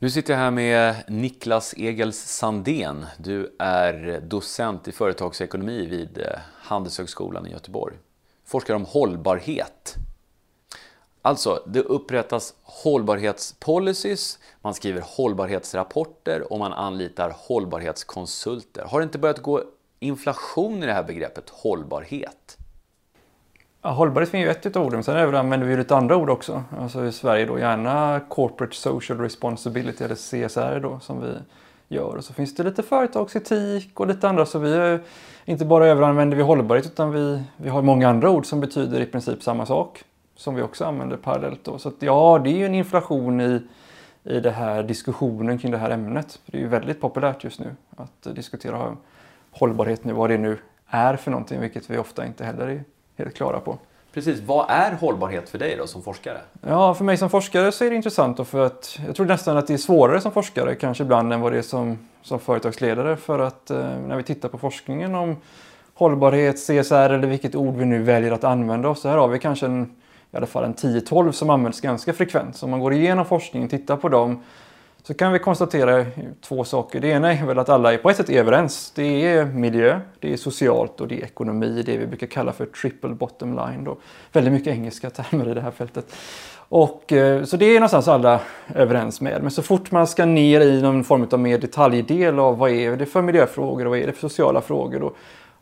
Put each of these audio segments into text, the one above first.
Nu sitter jag här med Niklas Egels Sandén. Du är docent i företagsekonomi vid eh, Handelshögskolan i Göteborg. Forskar om hållbarhet. Alltså, det upprättas hållbarhetspolicies, man skriver hållbarhetsrapporter och man anlitar hållbarhetskonsulter. Har det inte börjat gå inflation i det här begreppet hållbarhet? Ja, hållbarhet finns ju ett utav orden, sen använder vi lite andra ord också. Alltså i Sverige då gärna Corporate Social Responsibility eller CSR då som vi gör. Och så finns det lite företagsetik och lite andra så vi är, inte bara överanvänder vi hållbarhet utan vi, vi har många andra ord som betyder i princip samma sak som vi också använder parallellt. Då. Så att, ja, det är ju en inflation i, i den här diskussionen kring det här ämnet. Det är ju väldigt populärt just nu att diskutera hållbarhet nu, vad det nu är för någonting, vilket vi ofta inte heller är helt klara på. Precis, vad är hållbarhet för dig då som forskare? Ja, för mig som forskare så är det intressant för att jag tror nästan att det är svårare som forskare kanske ibland än vad det är som, som företagsledare för att eh, när vi tittar på forskningen om hållbarhet, CSR eller vilket ord vi nu väljer att använda oss så här har vi kanske en i alla fall en 10-12 som används ganska frekvent. Så om man går igenom forskningen och tittar på dem så kan vi konstatera två saker. Det ena är väl att alla är på ett sätt överens. Det är miljö, det är socialt och det är ekonomi, det vi brukar kalla för triple bottom line. Då. Väldigt mycket engelska termer i det här fältet. Och, eh, så det är någonstans alla överens med. Men så fort man ska ner i någon form av mer detaljdel av vad är det för miljöfrågor och vad är det för sociala frågor. Då,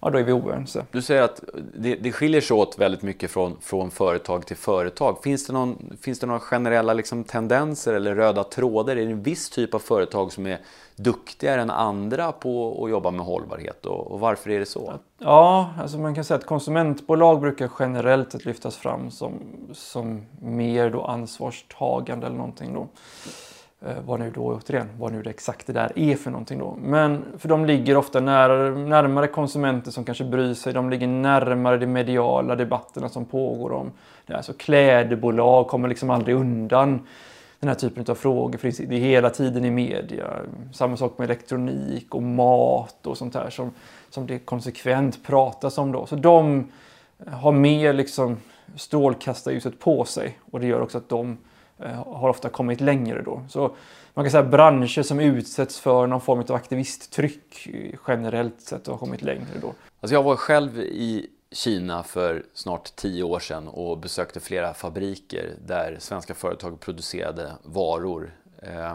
ja, då är vi oense. Du säger att det, det skiljer sig åt väldigt mycket från, från företag till företag. Finns det, någon, finns det några generella liksom, tendenser eller röda trådar? Är det en viss typ av företag som är duktigare än andra på att jobba med hållbarhet och, och varför är det så? Ja, alltså man kan säga att konsumentbolag brukar generellt sett lyftas fram som, som mer då ansvarstagande eller någonting. Då. Eh, vad nu då återigen, vad nu det exakt det där är för någonting då. Men för de ligger ofta nära, närmare konsumenter som kanske bryr sig. De ligger närmare de mediala debatterna som pågår om det. Alltså klädbolag kommer liksom aldrig undan den här typen av frågor. För det är hela tiden i media. Samma sak med elektronik och mat och sånt här som, som det konsekvent pratas om då. Så de har mer liksom strålkastarljuset på sig och det gör också att de Eh, har ofta kommit längre då. Så man kan säga att branscher som utsätts för någon form av aktivisttryck eh, generellt sett har kommit längre då. Alltså jag var själv i Kina för snart tio år sedan och besökte flera fabriker där svenska företag producerade varor. Eh,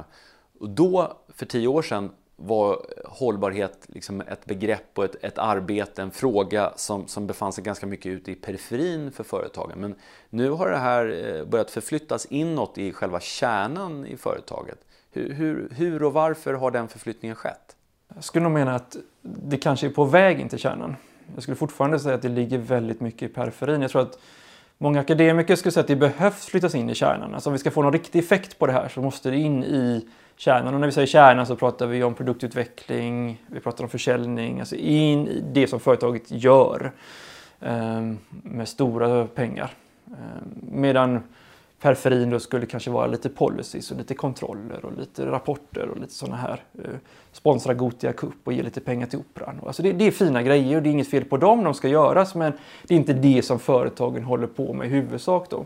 och då, för tio år sedan, var hållbarhet liksom ett begrepp och ett, ett arbete, en fråga som, som befann sig ganska mycket ute i periferin för företagen. Men nu har det här eh, börjat förflyttas inåt i själva kärnan i företaget. Hur, hur, hur och varför har den förflyttningen skett? Jag skulle nog mena att det kanske är på väg in till kärnan. Jag skulle fortfarande säga att det ligger väldigt mycket i periferin. Jag tror att många akademiker skulle säga att det behövs flyttas in i kärnan. Alltså om vi ska få någon riktig effekt på det här så måste det in i kärnan. Och när vi säger kärnan så pratar vi om produktutveckling, vi pratar om försäljning, alltså in i det som företaget gör eh, med stora pengar. Eh, medan periferin då skulle kanske vara lite policies och lite kontroller och lite rapporter och lite sådana här. Eh, sponsra Gotia Cup och ge lite pengar till Operan. Alltså det, det, är fina grejer och det är inget fel på dem, de ska göras men det är inte det som företagen håller på med i huvudsak. Då.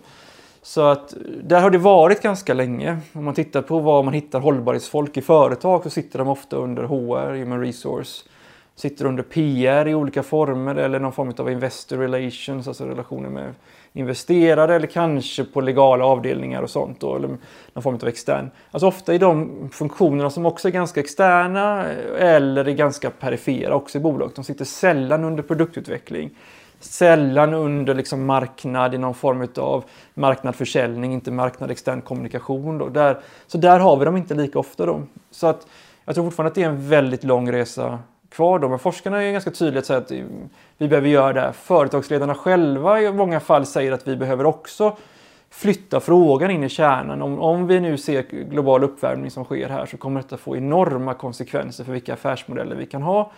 Så att eh, där har det varit ganska länge. Om man tittar på var man hittar hållbarhetsfolk i företag så sitter de ofta under HR, Human Resource, sitter under PR i olika former eller någon form av investor relations, alltså relationer med investerare eller kanske på legala avdelningar och sånt då, eller någon form av extern. Alltså ofta i de funktionerna som också är ganska externa eh, eller är ganska perifera också i bolaget. De sitter sällan under produktutveckling. Sällan under liksom marknad i någon form av marknadsförsäljning, inte marknad extern kommunikation. Då. Där, så där har vi dem inte lika ofta. Då. Så att jag tror fortfarande att det är en väldigt lång resa kvar då. Men forskarna är ganska tydliga att säga att vi behöver göra det. Företagsledarna själva i många fall säger att vi behöver också flytta frågan in i kärnan. Om, om vi nu ser global uppvärmning som sker här så kommer detta få enorma konsekvenser för vilka affärsmodeller vi kan ha.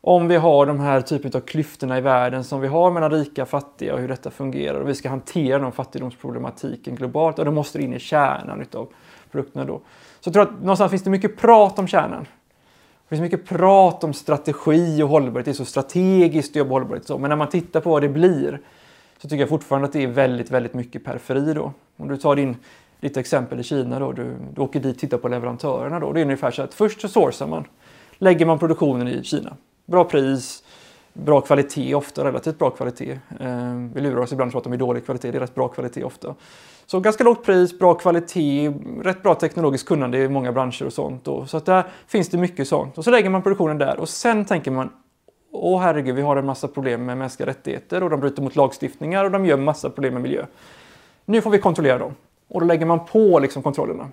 Om vi har de här typen av klyftorna i världen som vi har mellan rika och fattiga och hur detta fungerar och vi ska hantera den fattigdomsproblematiken globalt, och då måste det in i kärnan utav produkterna då. Så jag tror att någonstans finns det mycket prat om kärnan. Det finns mycket prat om strategi och hållbarhet. Det är så strategiskt att jobba hållbarhet. Så. Men när man tittar på vad det blir så tycker jag fortfarande att det är väldigt, väldigt mycket periferi då. Om du tar din, ditt exempel i Kina då. Du, du åker dit och tittar på leverantörerna då. Det är ungefär så att först så sourcar man. Lägger man produktionen i Kina. Bra pris, bra kvalitet, ofta relativt bra kvalitet. Eh, vi lurar oss ibland att de är dålig kvalitet. Det är rätt bra kvalitet ofta. Så ganska lågt pris, bra kvalitet, rätt bra teknologiskt kunnande i många branscher och sånt. Och, så att där finns det mycket sånt. Och så lägger man produktionen där och sen tänker man Åh herregud, vi har en massa problem med mänskliga rättigheter och de bryter mot lagstiftningar och de gör massa problem med miljö. Nu får vi kontrollera dem. Och då lägger man på liksom kontrollerna.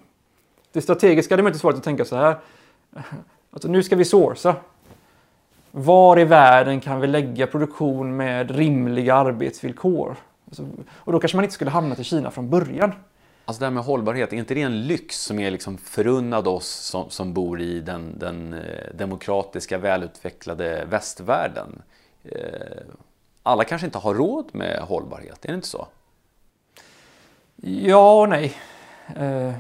Det strategiska hade möjligtvis varit att tänka så här. Alltså, nu ska vi sourca. Var i världen kan vi lägga produktion med rimliga arbetsvillkor? Alltså, och då kanske man inte skulle hamnat i Kina från början. Alltså det här med hållbarhet, är inte det en lyx som är liksom förunnad oss som, som bor i den, den eh, demokratiska, välutvecklade västvärlden? Eh, alla kanske inte har råd med hållbarhet, är det inte så? Ja och nej. Eh,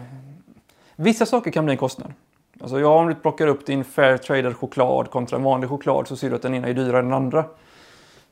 vissa saker kan bli en kostnad. Alltså ja, om du plockar upp din fair traded choklad kontra en vanlig choklad så ser du att den ena är dyrare än den andra.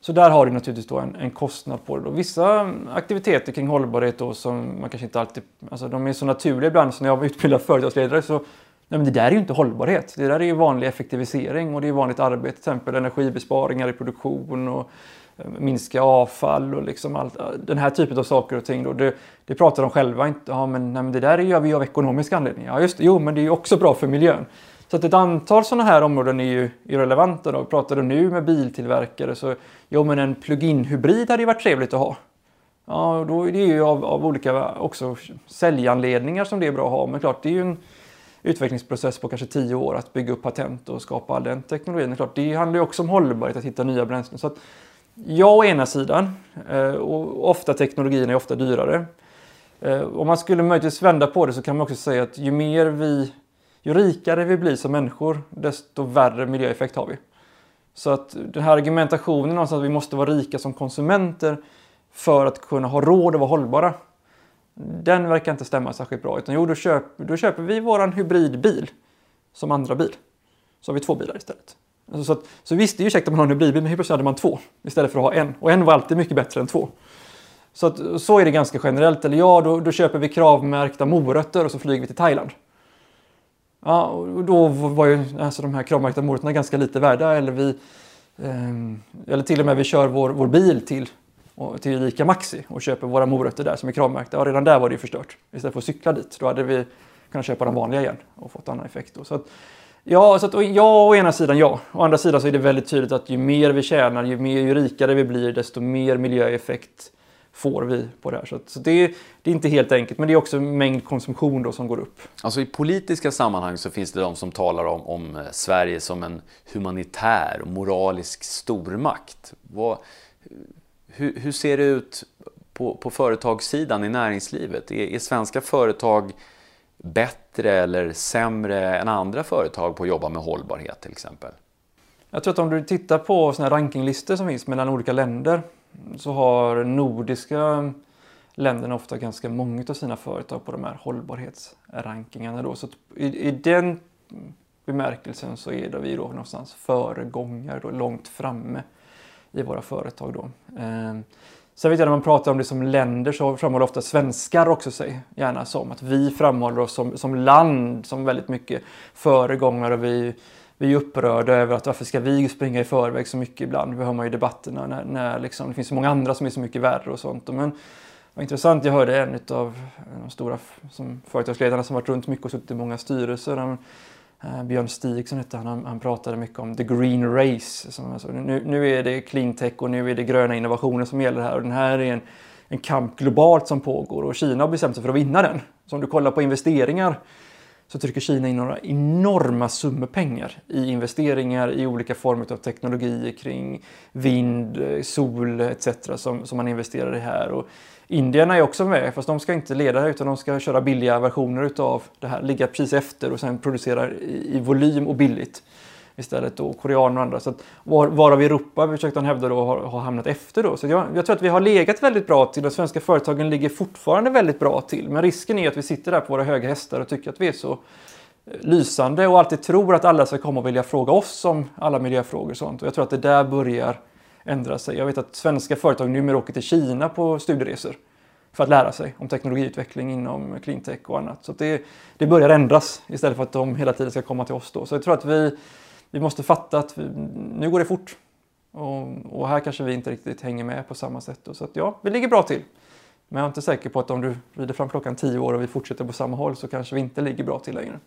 Så där har du naturligtvis då en, en kostnad på det. Då. Vissa mm, aktiviteter kring hållbarhet då, som man kanske inte alltid... Alltså de är så naturliga ibland, så när jag var utbildad företagsledare så... Nej, men det där är ju inte hållbarhet. Det där är ju vanlig effektivisering och det är vanligt arbete, till exempel energibesparingar i produktion och eh, minska avfall och liksom allt, eh, den här typen av saker och ting. Då. Det, det pratar de själva inte ja, men, nej, men det där gör vi av ekonomiska anledningar. Ja, just det. Jo, men det är ju också bra för miljön. Så att ett antal sådana här områden är ju irrelevanta. Då. Pratar du nu med biltillverkare så jo men en plug-in hybrid hade ju varit trevligt att ha. Ja, då är det ju av, av olika också säljanledningar som det är bra att ha. Men klart, det är ju en utvecklingsprocess på kanske tio år att bygga upp patent och skapa all den teknologin. Det, klart, det handlar ju också om hållbarhet, att hitta nya bränslen. Så att, ja, å ena sidan. Eh, och ofta teknologin är ofta dyrare. Eh, om man skulle möjligtvis vända på det så kan man också säga att ju mer vi ju rikare vi blir som människor, desto värre miljöeffekt har vi. Så att den här argumentationen om att vi måste vara rika som konsumenter för att kunna ha råd att vara hållbara. Den verkar inte stämma särskilt bra. Utan jo, då, köp, då köper vi våran hybridbil som andra bil. Så har vi två bilar istället. Alltså så, att, så visst, det är ju käckt att man har en hybridbil, men helt plötsligt hade man två istället för att ha en. Och en var alltid mycket bättre än två. Så, att, så är det ganska generellt. Eller ja, då, då köper vi kravmärkta morötter och så flyger vi till Thailand. Ja, och då var ju alltså de här kravmärkta morötterna ganska lite värda. Eller, vi, eh, eller till och med vi kör vår, vår bil till, till Ica Maxi och köper våra morötter där som är kravmärkta. Ja, redan där var det ju förstört. Istället för att cykla dit. Då hade vi kunnat köpa de vanliga igen och fått annan effekt. Då. Så att, ja, så att, ja, å ena sidan ja. Å andra sidan så är det väldigt tydligt att ju mer vi tjänar, ju, mer, ju rikare vi blir, desto mer miljöeffekt får vi på det här. Så, så det, det, är inte helt enkelt, men det är också mängd konsumtion då som går upp. Alltså I politiska sammanhang så finns det de som talar om, om eh, Sverige som en humanitär och moralisk stormakt. Vad, hur, hur, ser det ut på, på företagssidan i näringslivet? Är, är svenska företag bättre eller sämre än andra företag på att jobba med hållbarhet till exempel? Jag tror att om du tittar på såna rankinglistor som finns mellan olika länder så har nordiska länderna ofta ganska många av sina företag på de här hållbarhetsrankingarna. Då. Så i, i den bemärkelsen så är vi då någonstans föregångare, då, långt framme i våra företag. Då. Eh, sen vet jag när man pratar om det som länder så framhåller ofta svenskar också sig gärna som att vi framhåller oss som, som land som väldigt mycket föregångare. Vi, vi är upprörda över att varför ska vi springa i förväg så mycket ibland? Det hör man ju i debatterna när, när liksom, det finns så många andra som är så mycket värre och sånt. Men vad var intressant, jag hörde en av de stora som företagsledarna som varit runt mycket och suttit i många styrelser. Eh, Björn Stig som hette han, han pratade mycket om the green race. Som, alltså, nu, nu är det clean tech och nu är det gröna innovationer som gäller här och den här är en, en kamp globalt som pågår och Kina har bestämt sig för att vinna den. Så om du kollar på investeringar så trycker Kina in några enorma summor pengar i investeringar i olika former av teknologier kring vind, eh, sol etc. som, som man investerar i här. Och Indierna är också med, fast de ska inte leda det utan de ska köra billiga versioner utav det här, ligga precis efter och sen producera i, i volym och billigt istället då, koreaner och andra. Så att, var, varav Europa försökte han hävda då har, har hamnat efter då. Så jag, jag, tror att vi har legat väldigt bra till. De svenska företagen ligger fortfarande väldigt bra till. Men risken är att vi sitter där på våra höga hästar och tycker att vi är så eh, lysande och alltid tror att alla ska komma och vilja fråga oss om alla miljöfrågor och sånt. Och jag tror att det där börjar ändra sig. Jag vet att svenska företag numera åker till Kina på studieresor för att lära sig om teknologiutveckling inom cleantech och annat. Så det, det börjar ändras istället för att de hela tiden ska komma till oss då. Så jag tror att vi vi måste fatta att vi, nu går det fort. Och, och, här kanske vi inte riktigt hänger med på samma sätt. Så att ja, vi ligger bra till. Men jag är inte säker på att om du rider fram klockan tio år och vi fortsätter på samma håll så kanske vi inte ligger bra till längre.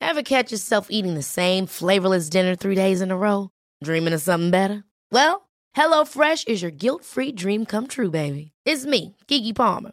Have catch yourself eating the same flavorless dinner three days in a row? Dreaming of something better? Well, hello fresh is your guilt free dream come true baby. It's me, Gigi Palmer.